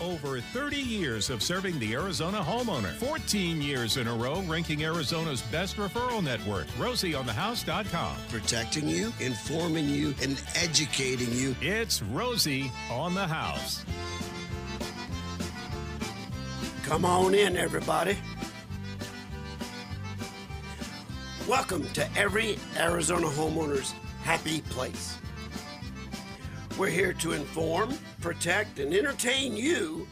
Over 30 years of serving the Arizona homeowner. 14 years in a row ranking Arizona's best referral network. Rosie on the RosieOnTheHouse.com. Protecting you, informing you, and educating you. It's Rosie on the House. Come on in, everybody. Welcome to every Arizona homeowner's happy place. We're here to inform, protect, and entertain you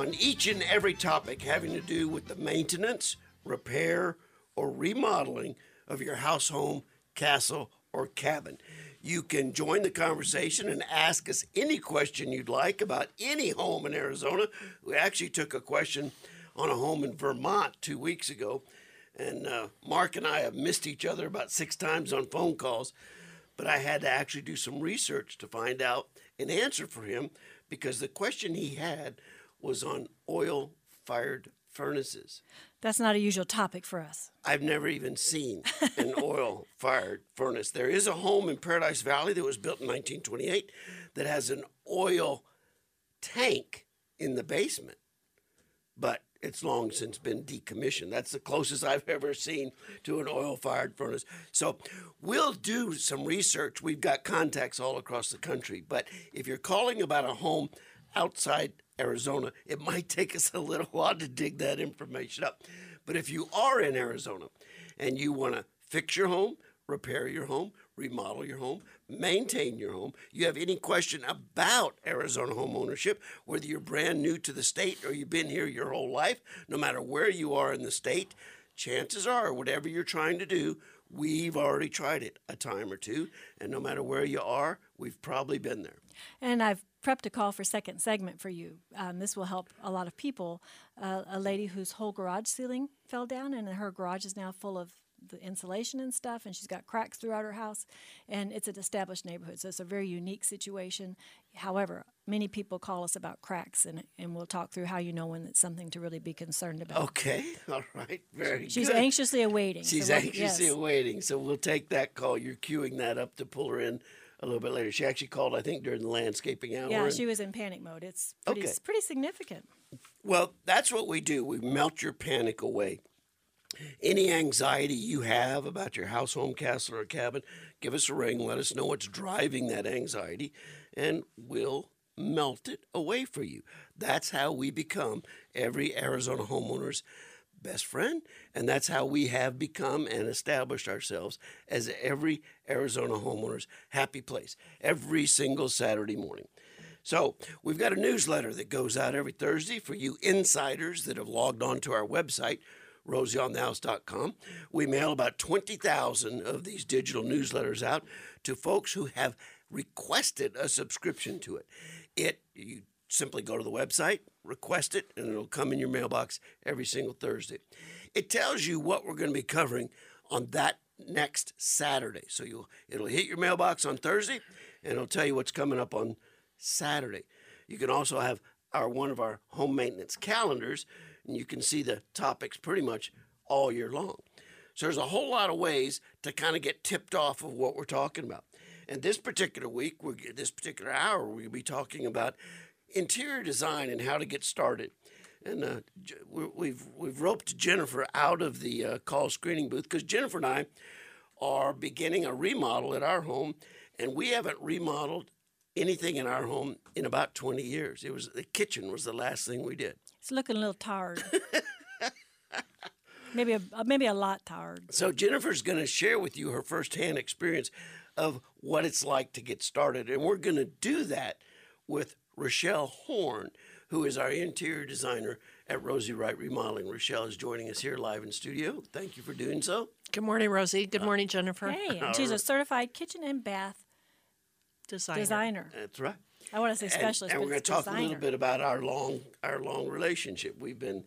on each and every topic having to do with the maintenance, repair, or remodeling of your house, home, castle, or cabin. You can join the conversation and ask us any question you'd like about any home in Arizona. We actually took a question on a home in Vermont two weeks ago and uh, Mark and I have missed each other about six times on phone calls, but I had to actually do some research to find out an answer for him because the question he had was on oil fired furnaces. That's not a usual topic for us. I've never even seen an oil fired furnace. There is a home in Paradise Valley that was built in 1928 that has an oil tank in the basement, but it's long since been decommissioned. That's the closest I've ever seen to an oil fired furnace. So we'll do some research. We've got contacts all across the country. But if you're calling about a home outside Arizona, it might take us a little while to dig that information up. But if you are in Arizona and you want to fix your home, repair your home, remodel your home, maintain your home. You have any question about Arizona home ownership, whether you're brand new to the state or you've been here your whole life, no matter where you are in the state, chances are, whatever you're trying to do, we've already tried it a time or two. And no matter where you are, we've probably been there. And I've prepped a call for second segment for you. Um, this will help a lot of people. Uh, a lady whose whole garage ceiling fell down, and her garage is now full of the insulation and stuff, and she's got cracks throughout her house. And it's an established neighborhood, so it's a very unique situation. However, many people call us about cracks, and and we'll talk through how you know when it's something to really be concerned about. Okay, all right, very good. She's good. anxiously awaiting. She's so anxiously yes. awaiting, so we'll take that call. You're queuing that up to pull her in a little bit later. She actually called, I think, during the landscaping hour. Yeah, she was in panic mode. It's pretty, Okay. pretty significant. Well, that's what we do. We melt your panic away. Any anxiety you have about your house, home, castle, or cabin, give us a ring. Let us know what's driving that anxiety, and we'll melt it away for you. That's how we become every Arizona homeowner's best friend, and that's how we have become and established ourselves as every Arizona homeowner's happy place every single Saturday morning. So, we've got a newsletter that goes out every Thursday for you insiders that have logged on to our website, rosieonthehouse.com. We mail about 20,000 of these digital newsletters out to folks who have requested a subscription to it. It you simply go to the website, request it, and it'll come in your mailbox every single Thursday. It tells you what we're going to be covering on that next Saturday. So you'll it'll hit your mailbox on Thursday and it'll tell you what's coming up on Saturday. You can also have our one of our home maintenance calendars and you can see the topics pretty much all year long. So there's a whole lot of ways to kind of get tipped off of what we're talking about. And this particular week, this particular hour, to be talking about interior design and how to get started. And uh, we- we've we've roped Jennifer out of the uh, call screening booth because Jennifer and I are beginning a remodel at our home, and we haven't remodeled anything in our home in about 20 years. It was the kitchen was the last thing we did. It's looking a little tired. maybe a uh, maybe a lot tired. So Jennifer's going to share with you her firsthand experience of what it's like to get started, and we're going to do that with Rochelle Horn, who is our interior designer at Rosie Wright Remodeling. Rochelle is joining us here live in studio. Thank you for doing so. Good morning, Rosie. Good morning, Jennifer. Hey, and she's a certified kitchen and bath Designer. designer. That's right. I want to say specialist, and, but we're going to talk a little bit about our long our long relationship. We've been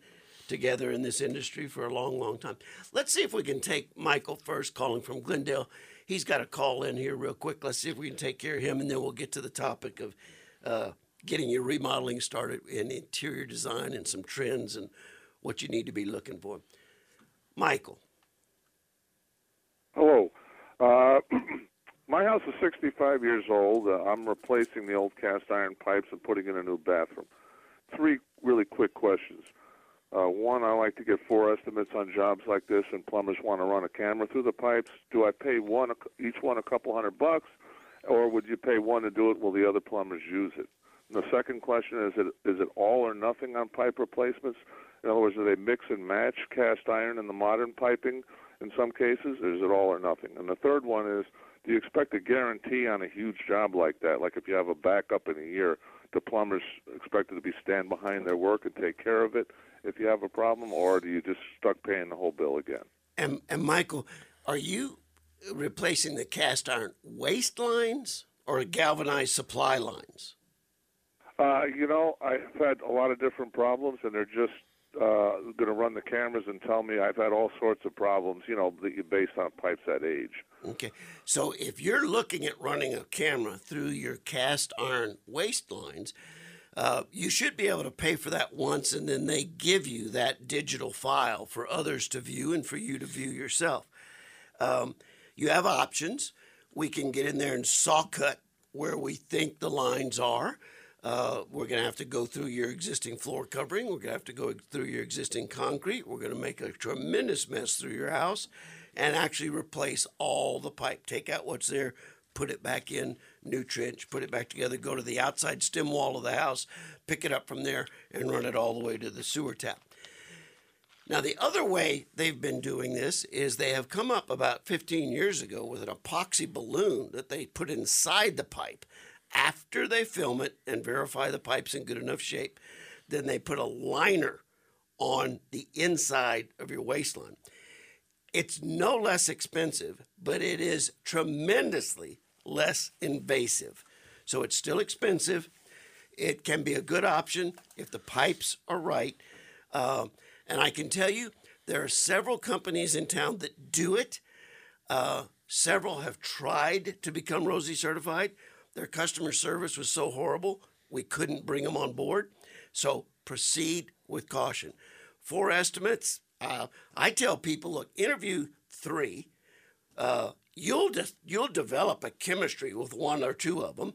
together in this industry for a long, long time. Let's see if we can take Michael first, calling from Glendale. He's got a call in here real quick. Let's see if we can take care of him, and then we'll get to the topic of uh, getting your remodeling started in interior design and some trends and what you need to be looking for. Michael, Hello. Uh, my house is 65 years old. Uh, I'm replacing the old cast iron pipes and putting in a new bathroom. three really quick questions. Uh, one, I like to get four estimates on jobs like this, and plumbers want to run a camera through the pipes. Do I pay one each one a couple hundred bucks, or would you pay one to do it while the other plumbers use it? And the second question is: it is it all or nothing on pipe replacements? In other words, do they mix and match cast iron and the modern piping in some cases, or is it all or nothing? And the third one is: do you expect a guarantee on a huge job like that? Like if you have a backup in a year, the plumbers expected to be stand behind their work and take care of it if you have a problem, or do you just stuck paying the whole bill again? And, and Michael, are you replacing the cast iron waste lines or galvanized supply lines? Uh, you know, I've had a lot of different problems, and they're just uh, going to run the cameras and tell me I've had all sorts of problems, you know, based on pipes that age. Okay. So if you're looking at running a camera through your cast iron waste lines, uh, you should be able to pay for that once, and then they give you that digital file for others to view and for you to view yourself. Um, you have options. We can get in there and saw cut where we think the lines are. Uh, we're going to have to go through your existing floor covering. We're going to have to go through your existing concrete. We're going to make a tremendous mess through your house and actually replace all the pipe. Take out what's there, put it back in, new trench, put it back together, go to the outside stem wall of the house, pick it up from there, and run it all the way to the sewer tap. Now, the other way they've been doing this is they have come up about 15 years ago with an epoxy balloon that they put inside the pipe after they film it and verify the pipe's in good enough shape, then they put a liner on the inside of your waste line. It's no less expensive, but it is tremendously less invasive. So it's still expensive. It can be a good option if the pipes are right. Uh, and I can tell you, there are several companies in town that do it. Uh, several have tried to become Rosie certified. Their customer service was so horrible, we couldn't bring them on board. So proceed with caution. Four estimates. Uh, I tell people, look, interview three. Uh, you'll just you'll develop a chemistry with one or two of them.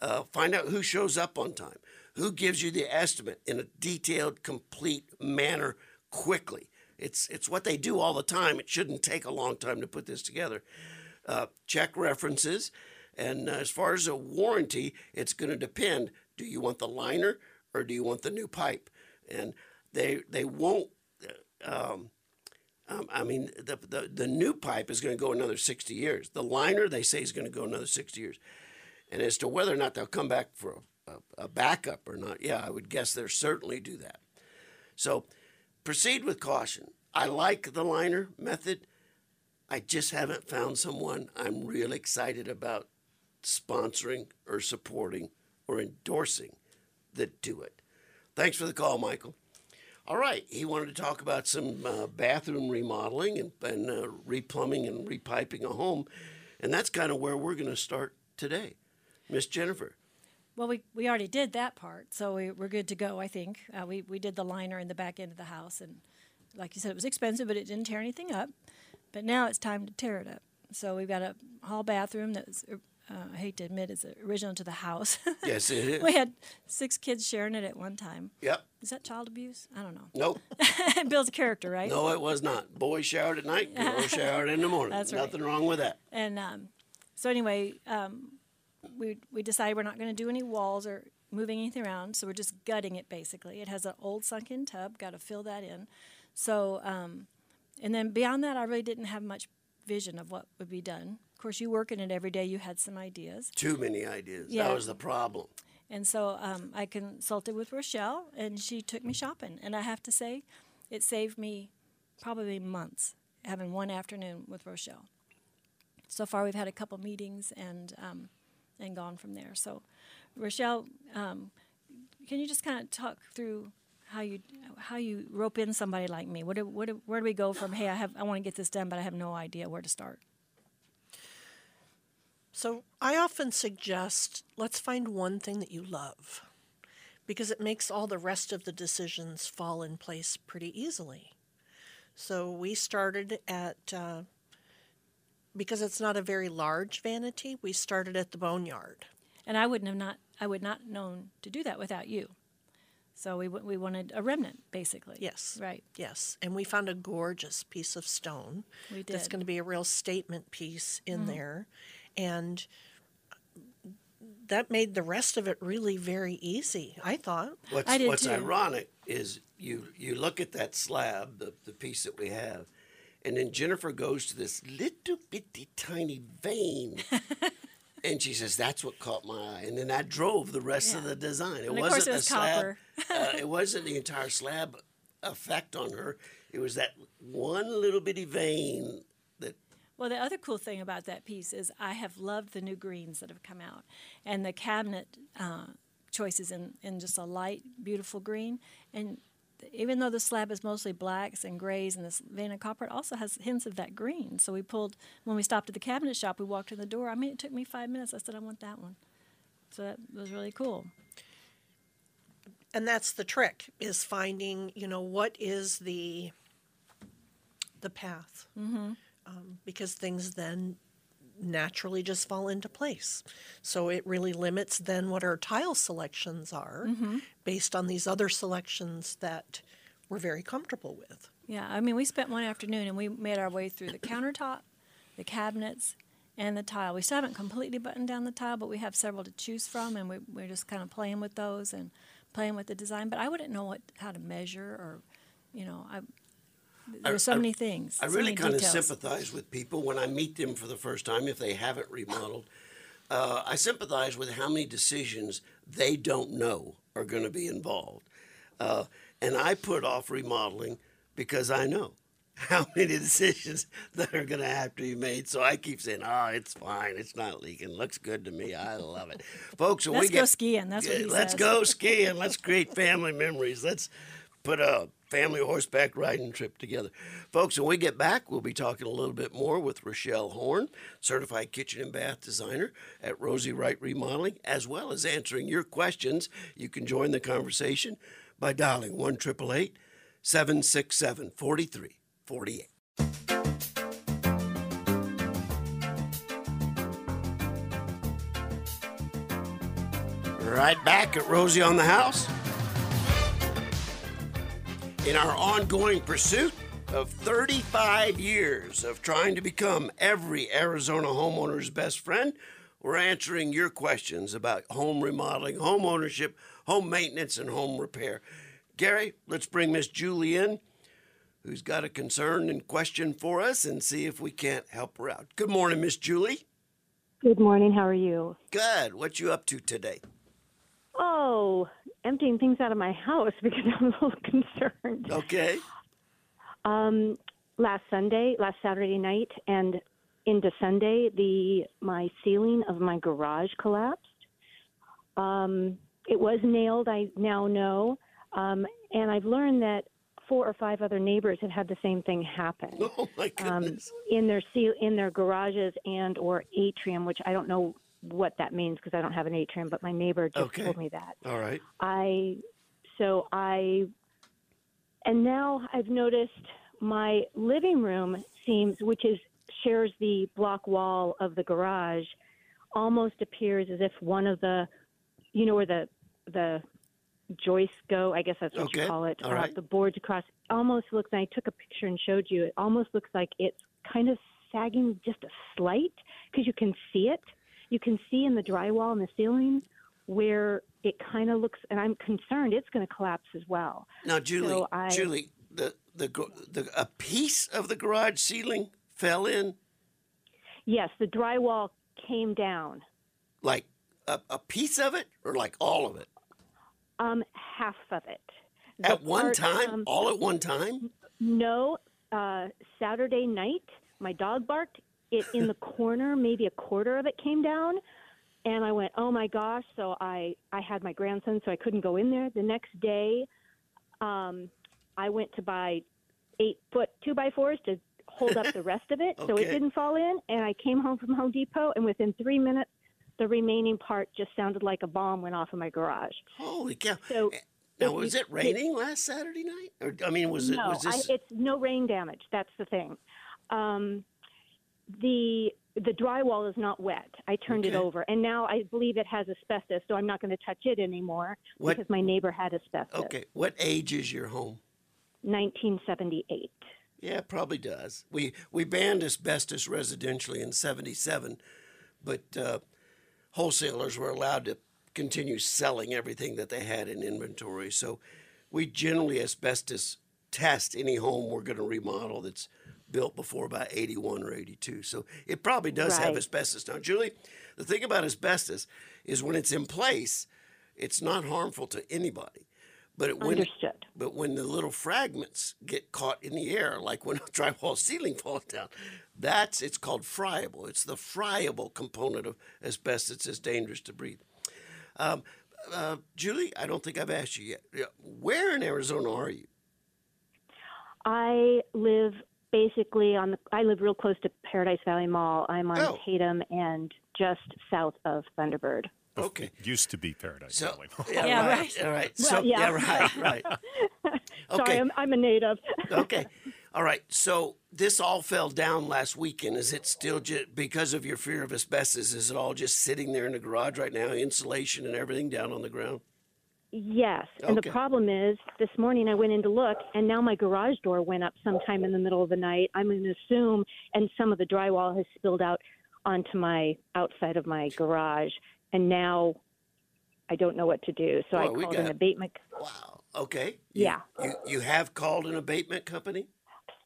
Uh, find out who shows up on time, who gives you the estimate in a detailed, complete manner quickly. It's it's what they do all the time. It shouldn't take a long time to put this together. Uh, check references. And uh, as far as a warranty, it's going to depend. Do you want the liner or do you want the new pipe? And they they won't. Um, um, I mean, the, the the new pipe is going to go another sixty years. The liner they say is going to go another sixty years. And as to whether or not they'll come back for a, a, a backup or not, yeah, I would guess they'll certainly do that. So proceed with caution. I like the liner method. I just haven't found someone I'm real excited about sponsoring or supporting or endorsing that do it. Thanks for the call, Michael. All right, he wanted to talk about some uh, bathroom remodeling and, and uh, replumbing and repiping a home, and that's kind of where we're going to start today. Miss Jennifer. Well, we, we already did that part, so we, we're good to go, I think. Uh, we, we did the liner in the back end of the house, and like you said, it was expensive, but it didn't tear anything up. But now it's time to tear it up. So we've got a hall bathroom that's uh, I hate to admit it's original to the house. Yes, it is. we had six kids sharing it at one time. Yep. Is that child abuse? I don't know. Nope. it builds character, right? No, it was not. Boy showered at night, girl showered in the morning. That's right. Nothing wrong with that. And um, so anyway, um, we we decided we're not going to do any walls or moving anything around, so we're just gutting it basically. It has an old sunken tub, got to fill that in. So, um, and then beyond that, I really didn't have much vision of what would be done Of course, you work in it every day. You had some ideas. Too many ideas. Yeah. That was the problem. And so um, I consulted with Rochelle, and she took me shopping. And I have to say, it saved me probably months having one afternoon with Rochelle. So far, we've had a couple meetings and um, and gone from there. So, Rochelle, um, can you just kind of talk through how you how you rope in somebody like me? What do, what do, where do we go from? Hey, I have I want to get this done, but I have no idea where to start. So I often suggest let's find one thing that you love because it makes all the rest of the decisions fall in place pretty easily. So we started at, uh, because it's not a very large vanity, we started at the boneyard. And I wouldn't have not, I would not known to do that without you. So we w- we wanted a remnant, basically. Yes. Right. Yes, and we found a gorgeous piece of stone. We That's did. Mm-hmm. going to be a real statement piece in there, and that made the rest of it really very easy. I thought. What's, I did what's too. ironic is you you look at that slab, the, the piece that we have, and then Jennifer goes to this little bitty tiny vein. and she says, That's what caught my eye. And then that drove the rest of the design. It And wasn't it was the slab. uh, it wasn't the entire slab effect on her. It was that one little bitty vein that Well, the other cool thing about that piece is I have loved the new greens that have come out, and the cabinet uh, choices in, in just a light, beautiful green. And even though the slab is mostly blacks and grays and this vein of copper, it also has hints of that green. So we pulled when we stopped at the cabinet shop. We walked in the door. I mean, it took me five minutes. I said, I want that one. So that was really cool. and that's the trick is finding you know what is the the path mm-hmm. um, because things then naturally just fall into place so it really limits then what our tile selections are mm-hmm. based on these other selections that we're very comfortable with Yeah, I mean, we spent one afternoon and we made our way through the countertop, the cabinets, and the tile. We still haven't completely buttoned down the tile, but we have several to choose from, and we, we're just kind of playing with those and playing with the design. But I wouldn't know what how to measure or, you know, I. There's so I- many things. I so really many kind of details. sympathize with people when I meet them for the first time if they haven't remodeled. Uh, I sympathize with how many decisions they don't know are going to be involved. Uh, and I put off remodeling because I know how many decisions that are going to have to be made. So I keep saying, oh, it's fine. It's not leaking. Looks good to me. I love it. Folks, when Let's we go get, skiing. That's what he Let's says. go skiing. Let's create family memories. Let's put a family horseback riding trip together. Folks, when we get back, we'll be talking a little bit more with Rochelle Horn, certified kitchen and bath designer at Rosie Wright Remodeling, as well as answering your questions. You can join the conversation by dialing 1 767 4348. Right back at Rosie on the House. In our ongoing pursuit of 35 years of trying to become every Arizona homeowner's best friend, we're answering your questions about home remodeling, home ownership, home maintenance, and home repair. Gary, let's bring Miss Julie in, who's got a concern and question for us, and see if we can't help her out. Good morning, Miss Julie. Good morning. How are you? Good. What you up to today? Oh, emptying things out of my house because I'm a little concerned. Okay. Um, last Sunday, last Saturday night, and into Sunday, the my ceiling of my garage collapsed. Um, it was nailed. I now know, um, and I've learned that four or five other neighbors have had the same thing happen. Oh my um, in their seal in their garages and or atrium, which I don't know what that means because I don't have an atrium, but my neighbor just Okay. told me that. All right. I so I and now I've noticed my living room seems which is shares the block wall of the garage almost appears as if one of the you know where the the joists go, I guess that's what Okay. you call it. All right. the boards across almost looks and I took a picture and showed you it almost looks like it's kind of sagging just a slight because you can see it. You can see in the drywall and the ceiling where it kind of looks and I'm concerned it's going to collapse as well. Now, Julie, So I- Julie, the, the the a piece of the garage ceiling fell in, Yes, the drywall came down. like a, a piece of it, or like all of it Um, half of it. The at one part, time, um, all at one time. No, uh, Saturday night, my dog barked. It in the corner, maybe a quarter of it came down, and I went, "Oh my gosh!" So I I had my grandson, so I couldn't go in there. The next day, um, I went to buy eight foot two by fours to hold up the rest of it, so it didn't fall in. And I came home from Home Depot, and within three minutes, the remaining part just sounded like a bomb went off in my garage. Holy cow! So now, if was it raining last Saturday night? Or I mean, was it no, was this? I, it's no rain damage. That's the thing. Um, the the drywall is not wet. I turned it over, and now I believe it has asbestos, so I'm not going to touch it anymore What- because my neighbor had asbestos. Okay. What age is your home? 1978. Yeah, it probably does. We we banned asbestos residentially in '77, but uh, wholesalers were allowed to continue selling everything that they had in inventory. So we generally asbestos test any home we're going to remodel that's built before about 81 or 82. So it probably does have Right. asbestos. Now, Julie, the thing about asbestos is when it's in place, it's not harmful to anybody. But it, when, Understood. but when the little fragments get caught in the air, like when a drywall ceiling falls down, that's it's called friable. It's the friable component of asbestos that's dangerous to breathe. Um, uh, Julie, I don't think I've asked you yet. Where in Arizona are you? I live basically on the. I live real close to Paradise Valley Mall. I'm on Oh. Tatum and just south of Thunderbird. Okay. Used to be Paradise So, Valley. yeah, Yeah, right. right. All right. Well, so, yeah. yeah. right, right. Sorry, Okay. I'm, I'm a native. okay. All right. So this all fell down last weekend. Is it still just because of your fear of asbestos? Is it all just sitting there in the garage right now, insulation and everything down on the ground? Yes, and Okay. the problem is, this morning I went in to look, and now my garage door went up sometime in the middle of the night. I'm going to assume, and some of the drywall has spilled out onto my outside of my garage, and now I don't know what to do. So Well, I called got- an abatement. Wow. Okay. You- Yeah. You you have called an abatement company?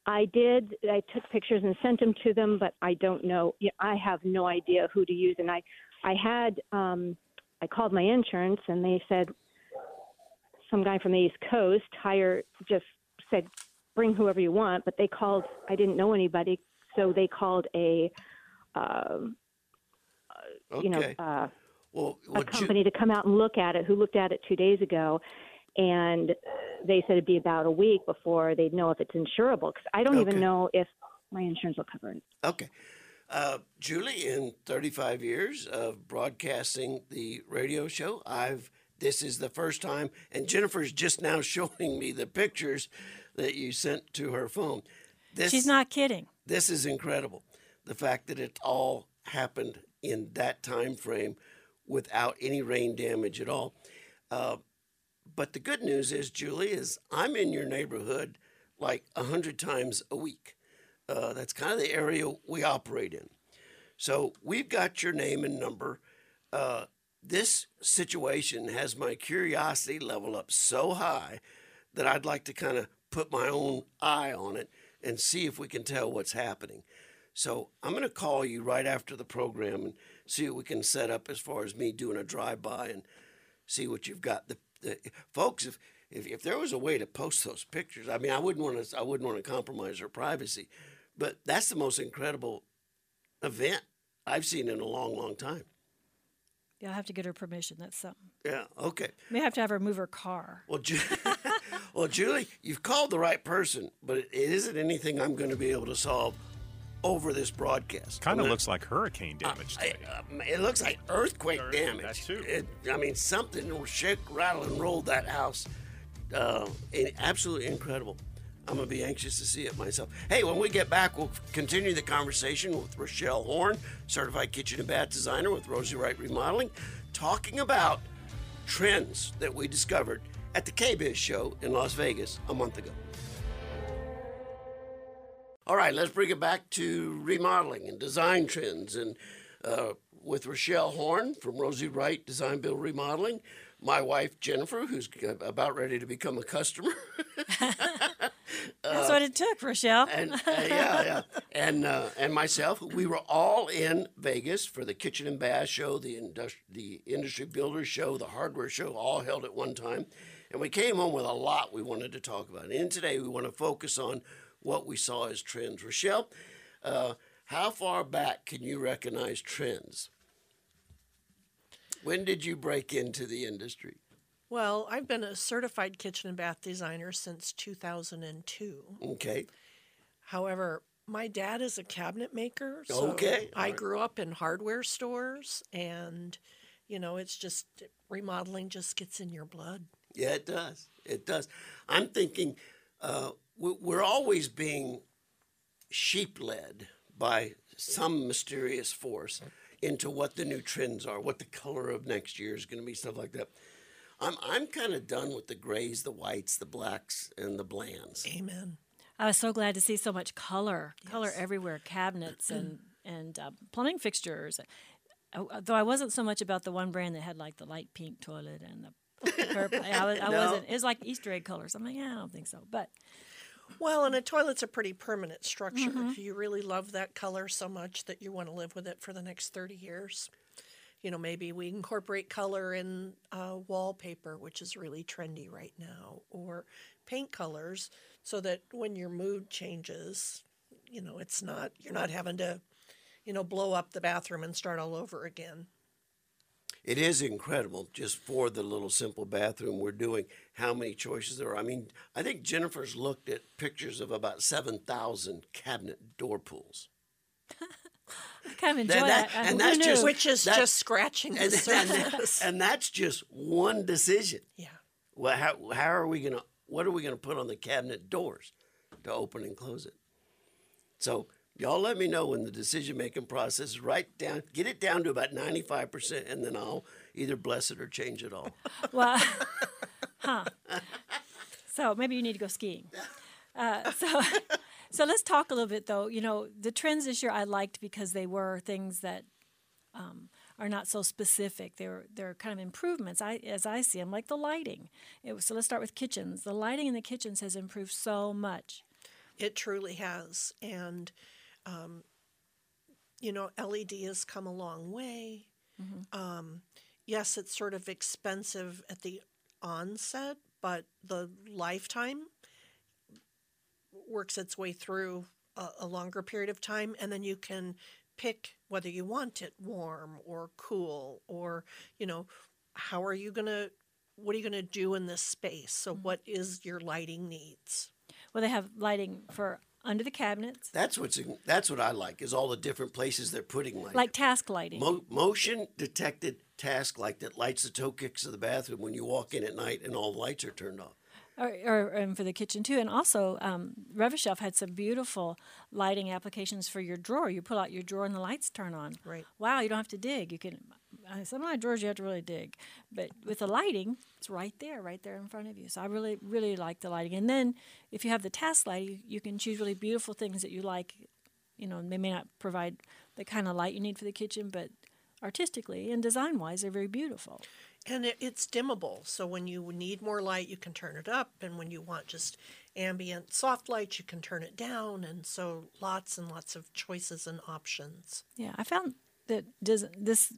I did. I took pictures and sent them to them, but I don't know. I have no idea who to use. And I, I had, um, I called my insurance, and they said some guy from the East Coast hire just said bring whoever you want. But they called. I didn't know anybody, so they called a, um, Okay. you know, uh, well, a Ju- company to come out and look at it. Who looked at it two days ago, and they said it'd be about a week before they'd know if it's insurable. Because I don't Okay. even know if my insurance will cover it. Okay. Uh, Julie, in 35 years of broadcasting the radio show, I've this is the first time, and Jennifer's just now showing me the pictures that you sent to her phone. This, She's not kidding. This is incredible. The fact that it all happened in that time frame without any rain damage at all. Uh, but the good news is, Julie, is I'm in your neighborhood like a hundred times a week. Uh, that's kind of the area we operate in. So we've got your name and number. Uh, this situation has my curiosity level up so high that I'd like to kind of put my own eye on it and see if we can tell what's happening. So I'm going to call you right after the program and see what we can set up as far as me doing a drive by and see what you've got. The, the folks, if, if if there was a way to post those pictures, I mean, I wouldn't want to I wouldn't want to compromise their privacy, but that's the most incredible event I've seen in a long, long time. You'll have to get her permission. That's something. Yeah. Okay. We have to have her move her car. Well, Ju- well, Julie, you've called the right person, but it isn't anything I'm going to be able to solve over this broadcast. Kind of looks like hurricane damage I, today. uh, it looks like earthquake Earth- damage. that too. It, I mean, something shook, shake, rattle, and rolled that house. Uh, and absolutely incredible. I'm going to be anxious to see it myself. Hey, when we get back, we'll continue the conversation with Rochelle Horn, certified kitchen and bath designer with Rosie Wright Remodeling, talking about trends that we discovered at the KBIS show in Las Vegas a month ago. All right, let's bring it back to remodeling and design trends, and uh, with Rochelle Horn from Rosie Wright Design Build Remodeling, my wife Jennifer, who's about ready to become a customer, That's what it took, Rochelle. and uh, yeah, yeah, and uh, and myself. We were all in Vegas for the Kitchen and Bath show, the industri- the Industry Builders show, the Hardware show, all held at one time, and we came home with a lot we wanted to talk about. And today we want to focus on what we saw as trends. Rochelle, uh, how far back can you recognize trends? When did you break into the industry? Well, I've been a certified kitchen and bath designer since 2002. Okay. However, my dad is a cabinet maker. So Okay, I alright. grew up in hardware stores, and, you know, it's just remodeling just gets in your blood. Yeah, it does. It does. I'm thinking uh, we- we're always being sheep led by some mysterious force into what the new trends are, what the color of next year is going to be, stuff like that. I'm I'm kind of done with the grays, the whites, the blacks, and the blands. Amen. I was so glad to see so much color, color everywhere, cabinets and and uh, plumbing fixtures. Uh, Though I wasn't so much about the one brand that had like the light pink toilet and the purple. I, was, I No. wasn't. It was like Easter egg colors. I'm like, yeah, I don't think so. But Well, and a toilet's a pretty permanent structure. If you really love that color so much that you want to live with it for the next 30 years, you know, maybe we incorporate color in uh, wallpaper, which is really trendy right now, or paint colors so that when your mood changes, you know, it's not, you're not having to, you know, blow up the bathroom and start all over again. It is incredible just for the little simple bathroom we're doing. How many choices there are? I mean, I think Jennifer's looked at pictures of about seven thousand cabinet door pulls. I kind of enjoy That- that. that- and that's just- Which is that- just scratching the And, and, surface. and that's just one decision. yeah. Well, how, how are we gonna? What are we gonna put on the cabinet doors to open and close it? So y'all let me know when the decision making process is right down. Get it down to about ninety five percent, and then I'll either bless it or change it all. Well, huh. So maybe you need to go skiing. Uh, so, so let's talk a little bit though. You know, the trends this year I liked because they were things that um, are not so specific. They're they're kind of improvements. I as I see them, like the lighting. It was, so let's start with kitchens. The lighting in the kitchens has improved so much. It truly has. And, um, you know, LED has come a long way. Um, yes, it's sort of expensive at the onset, but the lifetime works its way through a, a longer period of time. And then you can pick whether you want it warm or cool or, you know, how are you going to. What are you going to do in this space? So, what is your lighting needs? Well, they have lighting for under the cabinets, That's what's that's what I like is all the different places they're putting light. like task lighting. Mo- motion detected task light that lights the toe kicks of the bathroom when you walk in at night and all the lights are turned off. or, or and for the kitchen too. And also, um, Rev-A-Shelf had some beautiful lighting applications for your drawer. You pull out your drawer and the lights turn on. Right. Wow, you don't have to dig. You can. Uh, Some of my drawers you have to really dig, but with the lighting, it's right there, right there in front of you. So I really, really like the lighting. And then if you have the task light, you, you can choose really beautiful things that you like. You know, they may not provide the kind of light you need for the kitchen, but artistically and design wise, they're very beautiful. And it, it's dimmable, so when you need more light, you can turn it up, and when you want just ambient soft light, you can turn it down. And so lots and lots of choices and options. Yeah, I found that this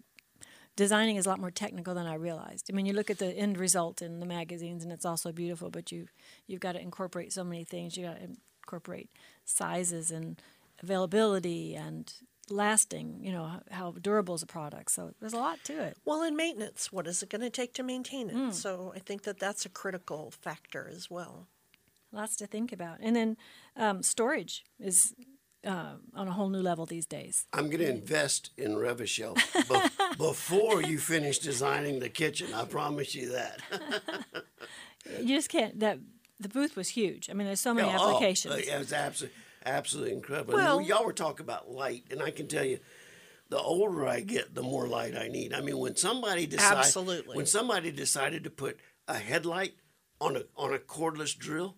designing is a lot more technical than I realized. I mean, you look at the end result in the magazines, and it's also beautiful, but you you've got to incorporate so many things. You got to incorporate sizes and availability and lasting. You know how durable is a product. So there's a lot to it. Well, in maintenance, what is it going to take to maintain it? So I think that that's a critical factor as well. Lots to think about. And then um, storage is uh, on a whole new level these days. I'm going to invest in Rev-A-Shelf be- before you finish designing the kitchen. I promise you that. You just can't. That the booth was huge. I mean, there's so many Oh, applications. uh, yeah, it's absolutely, absolutely incredible. Well- And y'all were talking about light, and I can tell you, the older I get, the more light I need. I mean, when somebody decided, Absolutely. when somebody decided to put a headlight on a on a cordless drill,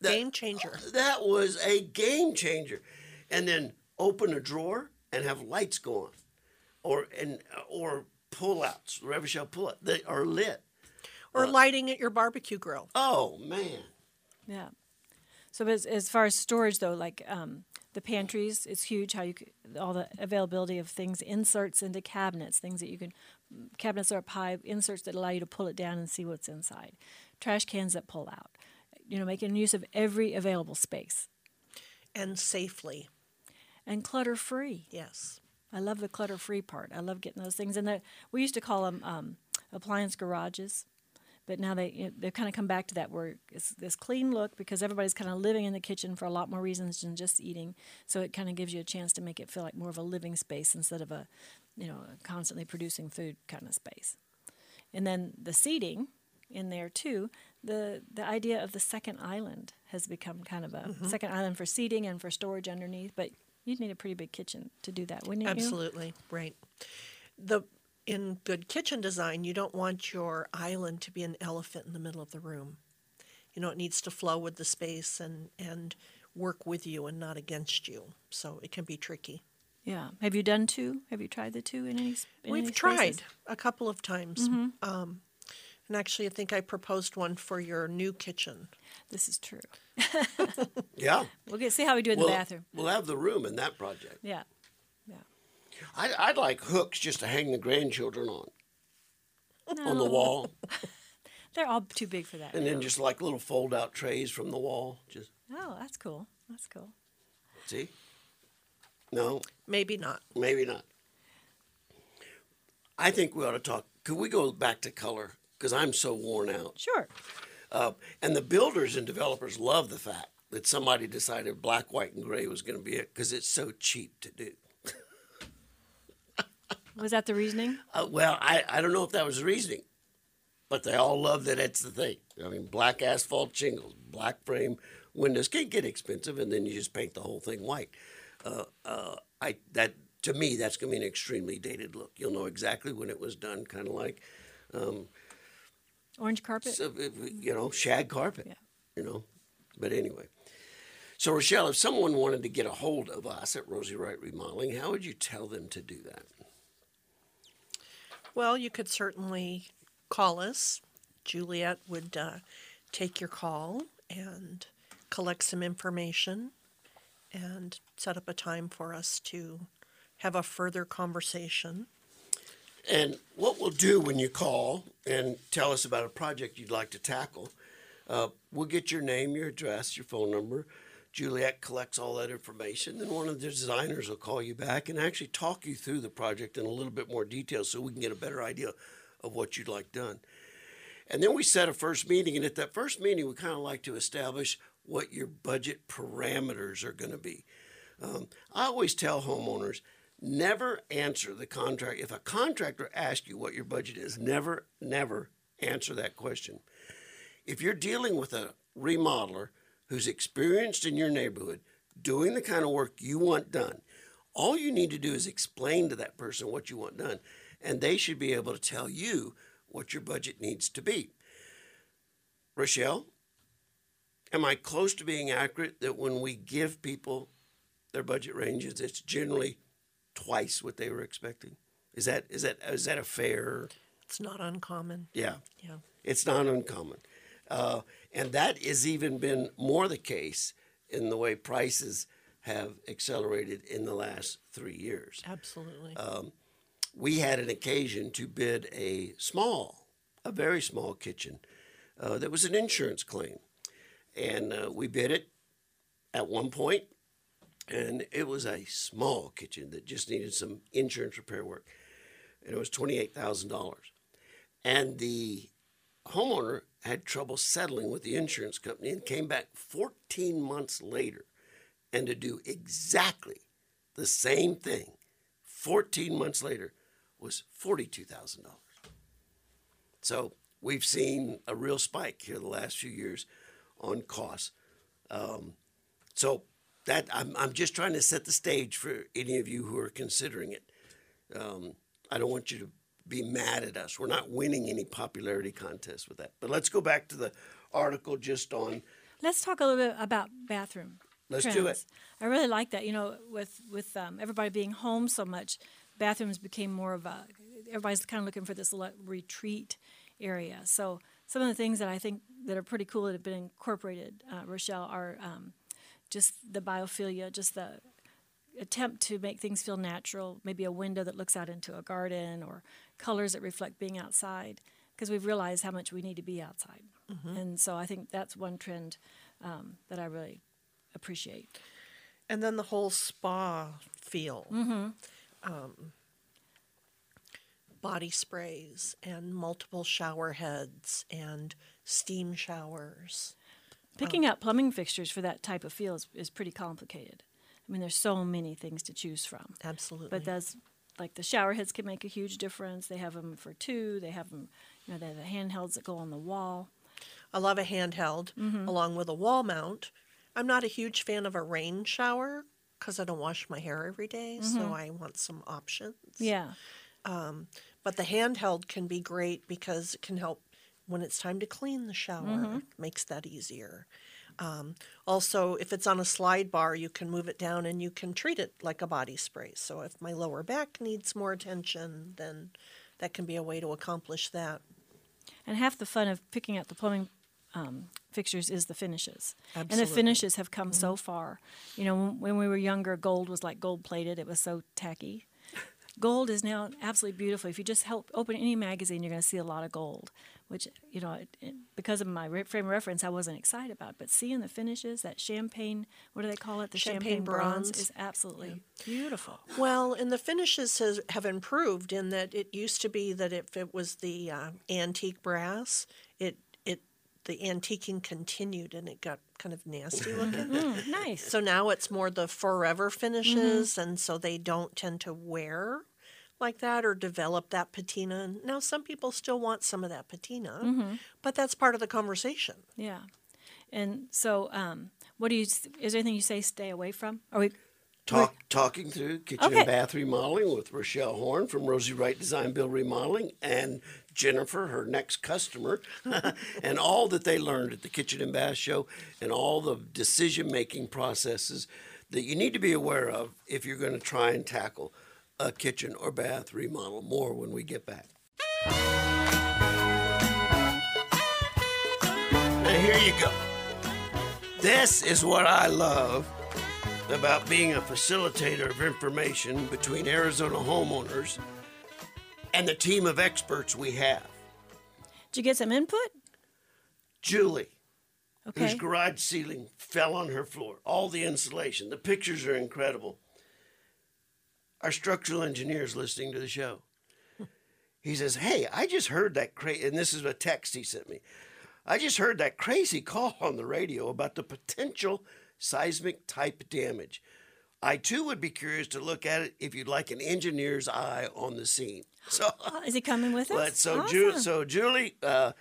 that- Game changer. that was a game changer. And then open a drawer and have lights go on, or and or pull outs, Rev-A-Shelf pull out, they are lit. Or lighting at your barbecue grill. Oh man. Yeah. So as, as far as storage though, like um, the pantries, it's huge. How you all the availability of things, inserts into cabinets, things that you can cabinets are up high, inserts that allow you to pull it down and see what's inside, trash cans that pull out. You know, making use of every available space And safely, and clutter free. yes. I love the clutter free part. I love getting those things. And that we used to call them um, appliance garages, but now they you know, they've kind of come back to that where it's this clean look because everybody's kind of living in the kitchen for a lot more reasons than just eating. So it kind of gives you a chance to make it feel like more of a living space instead of a you know a constantly producing food kind of space. And then the seating in there too. The the idea of the second island has become kind of a second island for seating and for storage underneath, but You'd need a pretty big kitchen to do that, wouldn't you? Absolutely, right. The in good kitchen design, you don't want your island to be an elephant in the middle of the room. You know, it needs to flow with the space and and work with you and not against you. So it can be tricky. Yeah. Have you done two? Have you tried the two in any? In We've any tried a couple of times. Um, and actually, I think I proposed one for your new kitchen. This is true. Yeah. We'll get see how we do in We'll, the bathroom. we'll have the room in that project. Yeah. Yeah. I'd, I'd like hooks just to hang the grandchildren on on the wall, They're all too big for that. and then just like little fold-out trays from the wall. Just Oh, that's cool. That's cool. see. No, Maybe not. maybe not. I think we ought to talk. Could we go back to color? Because I'm so worn out. Sure. Uh, and the builders and developers love the fact that somebody decided black, white, and gray was going to be it because it's so cheap to do. Was that the reasoning? Uh, well, I, I don't know if that was the reasoning, but they all love that it's the thing. I mean, black asphalt shingles, black frame windows can get expensive, and then you just paint the whole thing white. Uh, uh, I that to me that's going to be an extremely dated look. You'll know exactly when it was done, kind of like Orange carpet. so, you know shag carpet. Yeah. You know, but anyway. So Rochelle, if someone wanted to get a hold of us at Rosie Wright Remodeling, how would you tell them to do that? Well, you could certainly call us. Juliet would uh, take your call and collect some information and set up a time for us to have a further conversation. And what we'll do when you call and tell us about a project you'd like to tackle, uh, we'll get your name, your address, your phone number. Juliet collects all that information. Then one of the designers will call you back and actually talk you through the project in a little bit more detail so we can get a better idea of what you'd like done. And then we set a first meeting. And at that first meeting, we kind of like to establish what your budget parameters are going to be. Um, I always tell homeowners never answer the contract. If a contractor asks you what your budget is, never, never answer that question. If you're dealing with a remodeler who's experienced in your neighborhood, doing the kind of work you want done, all you need to do is explain to that person what you want done, and they should be able to tell you what your budget needs to be. Rochelle, am I close to being accurate that when we give people their budget ranges, it's generally twice what they were expecting? Is that is that is that a fair? It's not uncommon. Yeah, Yeah. it's not uncommon, uh, and that has even been more the case in the way prices have accelerated in the last three years. Absolutely. we had an occasion to bid a small, a very small kitchen uh, that was an insurance claim. And uh, we bid it at one point, and it was a small kitchen that just needed some insurance repair work. And it was $28,000. And the homeowner had trouble settling with the insurance company and came back 14 months later and to do exactly the same thing 14 months later was $42,000. So we've seen a real spike here the last few years on costs. Um, so that I'm, I'm just trying to set the stage for any of you who are considering it. Um, I don't want you to be mad at us. We're not winning any popularity contest with that. But let's go back to the article just on Let's talk a little bit about bathroom. Let's do it. I really like that. You know, with with um, everybody being home so much, bathrooms became more of a. Everybody's kind of looking for this retreat area. So some of the things that I think that are pretty cool that have been incorporated, uh, Rochelle, are um, just the biophilia, just the attempt to make things feel natural. Maybe a window that looks out into a garden, or colors that reflect being outside. Because we've realized how much we need to be outside, and so I think that's one trend um, that I really appreciate. and then the whole spa feel. Um, body sprays and multiple shower heads and steam showers. Picking out plumbing fixtures for that type of feel is, is pretty complicated. I mean, there's so many things to choose from. Absolutely. But that's like the shower heads can make a huge difference. They have them for two. They have them, you know, they have the handhelds that go on the wall. I love a handheld along with a wall mount. I'm not a huge fan of a rain shower because I don't wash my hair every day, so I want some options. Yeah. Um, But the handheld can be great because it can help when it's time to clean the shower. Makes that easier. Um, also, if it's on a slide bar, you can move it down and you can treat it like a body spray. So if my lower back needs more attention, then that can be a way to accomplish that. And half the fun of picking out the plumbing um, fixtures is the finishes. Absolutely. And the finishes have come so far. You know, when we were younger, gold was like gold plated, it was so tacky. Gold is now absolutely beautiful. If you just help open any magazine, you're going to see a lot of gold, which, you know, it, it, because of my re- frame of reference, I wasn't excited about. But seeing the finishes, that champagne, what do they call it? The Champagne bronze, bronze. is absolutely beautiful. Well, and the finishes has, have improved in that it used to be that if it was the uh, antique brass, it the antiquing continued and it got kind of nasty looking. Mm, nice. So now it's more the forever finishes, and so they don't tend to wear like that or develop that patina. Now some people still want some of that patina, but that's part of the conversation. Yeah. And so, um, what do you, is there anything you say stay away from? Are we, Talk, talking through kitchen Okay. and bath remodeling with Rochelle Horn from Rosie Wright Design Build Remodeling and Jennifer, her next customer, and all that they learned at the Kitchen and Bath Show and all the decision making processes that you need to be aware of if you're going to try and tackle a kitchen or bath remodel. More when we get back. Now, here you go. This is what I love about being a facilitator of information between Arizona homeowners and the team of experts we have. did you get some input? Julie, whose garage ceiling fell on her floor, all the insulation, the pictures are incredible. Our structural engineer is listening to the show. He says, Hey, I just heard that crazy, and this is a text he sent me. I just heard that crazy call on the radio about the potential seismic type damage. I too would be curious to look at it if you'd like an engineer's eye on the scene. So, Oh, is he coming with us? but so, Awesome. Ju- so Julie, uh,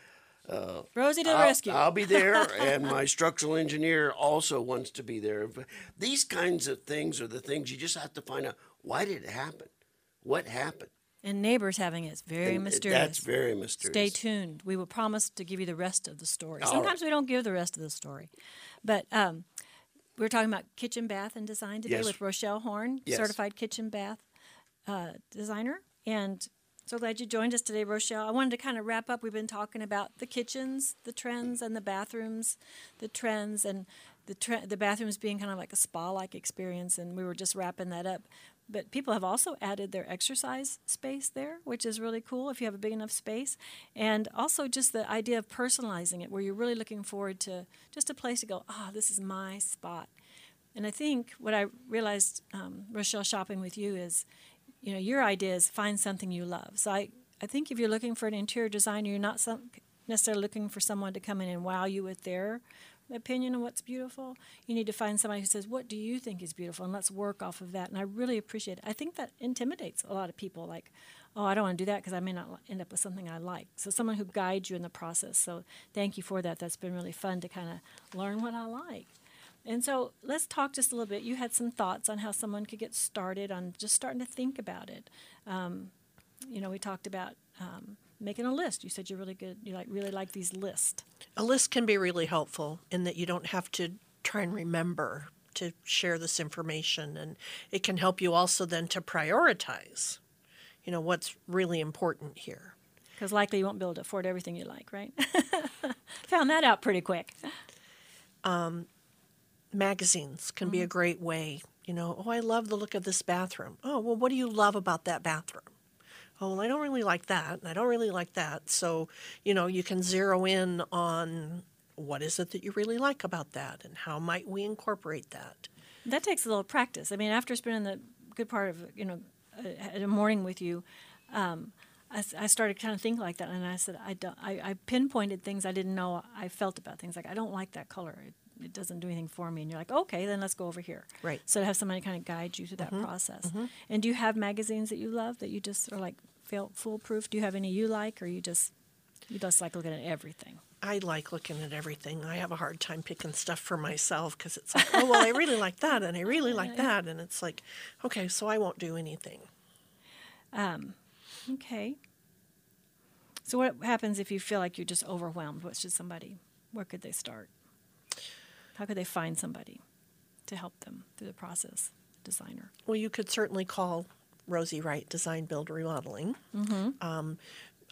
Rosie to the I'll, rescue. I'll be there, and my structural engineer also wants to be there. But These kinds of things are the things you just have to find out. Why did it happen? What happened? and neighbors having it. It's very And mysterious. That's very mysterious. Stay tuned. We will promise to give you the rest of the story. All Sometimes we don't give the rest of the story. But um, we're talking about kitchen, bath, and design today Yes. with Rochelle Horn, Yes. certified kitchen bath uh, designer. And so glad you joined us today, Rochelle. I wanted to kind of wrap up. We've been talking about the kitchens, the trends, and the bathrooms, the trends, and the tre- the bathrooms being kind of like a spa-like experience. And we were just wrapping that up. But people have also added their exercise space there, which is really cool if you have a big enough space. And also just the idea of personalizing it, where you're really looking forward to just a place to go, ah, this is my spot. And I think what I realized, um, Rochelle, shopping with you is, you know, your idea is find something you love. So I, I think if you're looking for an interior designer, you're not some, necessarily looking for someone to come in and wow you with their opinion on what's beautiful. You need to find somebody who says, "What do you think is beautiful?" and let's work off of that. And I really appreciate it. I think that intimidates a lot of people. Like, oh, I don't want to do that because I may not end up with something I like. So someone who guides you in the process. So thank you for that. That's been really fun to kind of learn what I like. And so let's talk just a little bit. You had some thoughts on how someone could get started on just starting to think about it. Um, you know, we talked about um, making a list. You said you're really good. You like really like these lists. A list can be really helpful in that you don't have to try and remember to share this information, and it can help you also then to prioritize. You know what's really important here. Because likely you won't be able to afford everything you like, right? Found that out pretty quick. Um, magazines can be a mm-hmm. great way. You know, oh, I love the look of this bathroom. Oh, well, what do you love about that bathroom? Oh, well, I don't really like that, and I don't really like that. So, you know, you can zero in on what is it that you really like about that, and how might we incorporate that. That takes a little practice. I mean, after spending the good part of you know a, a morning with you, um, I started kind of thinking like that, and I said I, don't, I I pinpointed things I didn't know I felt about things. Like I don't like that color. It, it doesn't do anything for me. And you're like, okay, then let's go over here. Right. So to have somebody kind of guide you through that process. And do you have magazines that you love that you just are like feel foolproof? Do you have any you like, or you just you just like looking at everything? I like looking at everything. I have a hard time picking stuff for myself because it's like, oh, well, I really like that and I really like that. And it's like, okay, so I won't do anything. Um, Okay. So what happens if you feel like you're just overwhelmed? What should somebody? Where could they start? How could they find somebody to help them through the process? Designer. Well, you could certainly call Rosie Wright Design Build Remodeling. Um,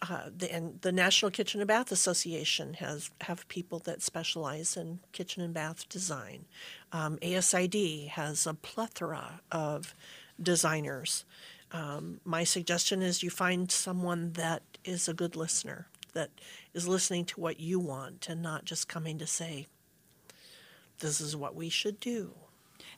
uh, the, and the National Kitchen and Bath Association has have people that specialize in kitchen and bath design. Um, ASID has a plethora of designers. Um, my suggestion is you find someone that is a good listener, that is listening to what you want and not just coming to say, "This is what we should do."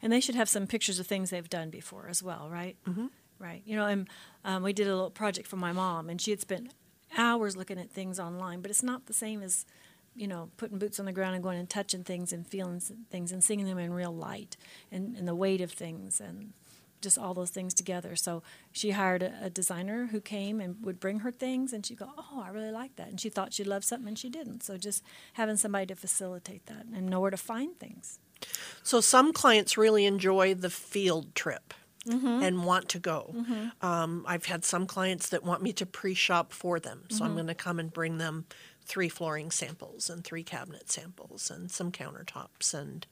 And they should have some pictures of things they've done before as well, right? Mm-hmm. Right. You know, and um, we did a little project for my mom, and she had spent hours looking at things online, but it's not the same as, you know, putting boots on the ground and going and touching things and feeling things and seeing them in real light and, and the weight of things and just all those things together. So she hired a, a designer who came and would bring her things, and she'd go, "Oh, I really like that," and she thought she loved something and she didn't. So just having somebody to facilitate that and know where to find things. So some clients really enjoy the field trip mm-hmm. and want to go. Mm-hmm. Um, I've had some clients that want me to pre-shop for them, so I'm mm-hmm. going to come and bring them three flooring samples and three cabinet samples and some countertops and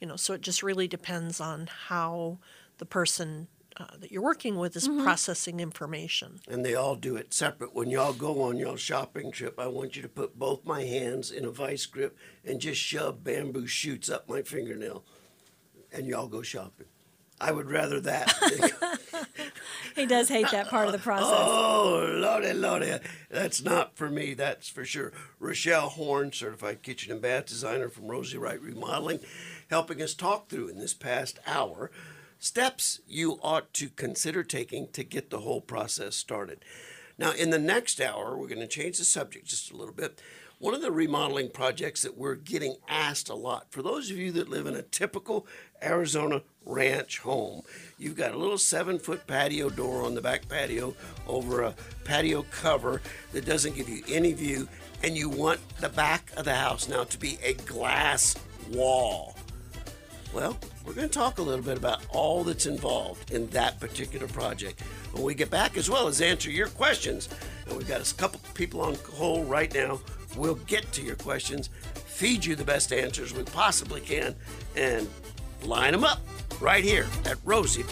you know. So it just really depends on how the person uh, that you're working with is processing information. and they all do it separate. When y'all go on y'all shopping trip, I want you to put both my hands in a vice grip and just shove bamboo shoots up my fingernail, and y'all go shopping. I would rather that. He does hate that part of the process. oh, lordy, lordy, that's not for me. That's for sure. Rochelle Horn, certified kitchen and bath designer from Rosie Wright Remodeling, helping us talk through in this past hour steps you ought to consider taking to get the whole process started. Now, in the next hour, we're going to change the subject just a little bit. One of the remodeling projects that we're getting asked a lot for those of you that live in a typical Arizona ranch home, you've got a little seven foot patio door on the back patio over a patio cover that doesn't give you any view, and you want the back of the house now to be a glass wall. Well, we're going to talk a little bit about all that's involved in that particular project when we get back, as well as answer your questions. And we've got a couple people on hold right now. We'll get to your questions, feed you the best answers we possibly can, and line them up right here at Rosie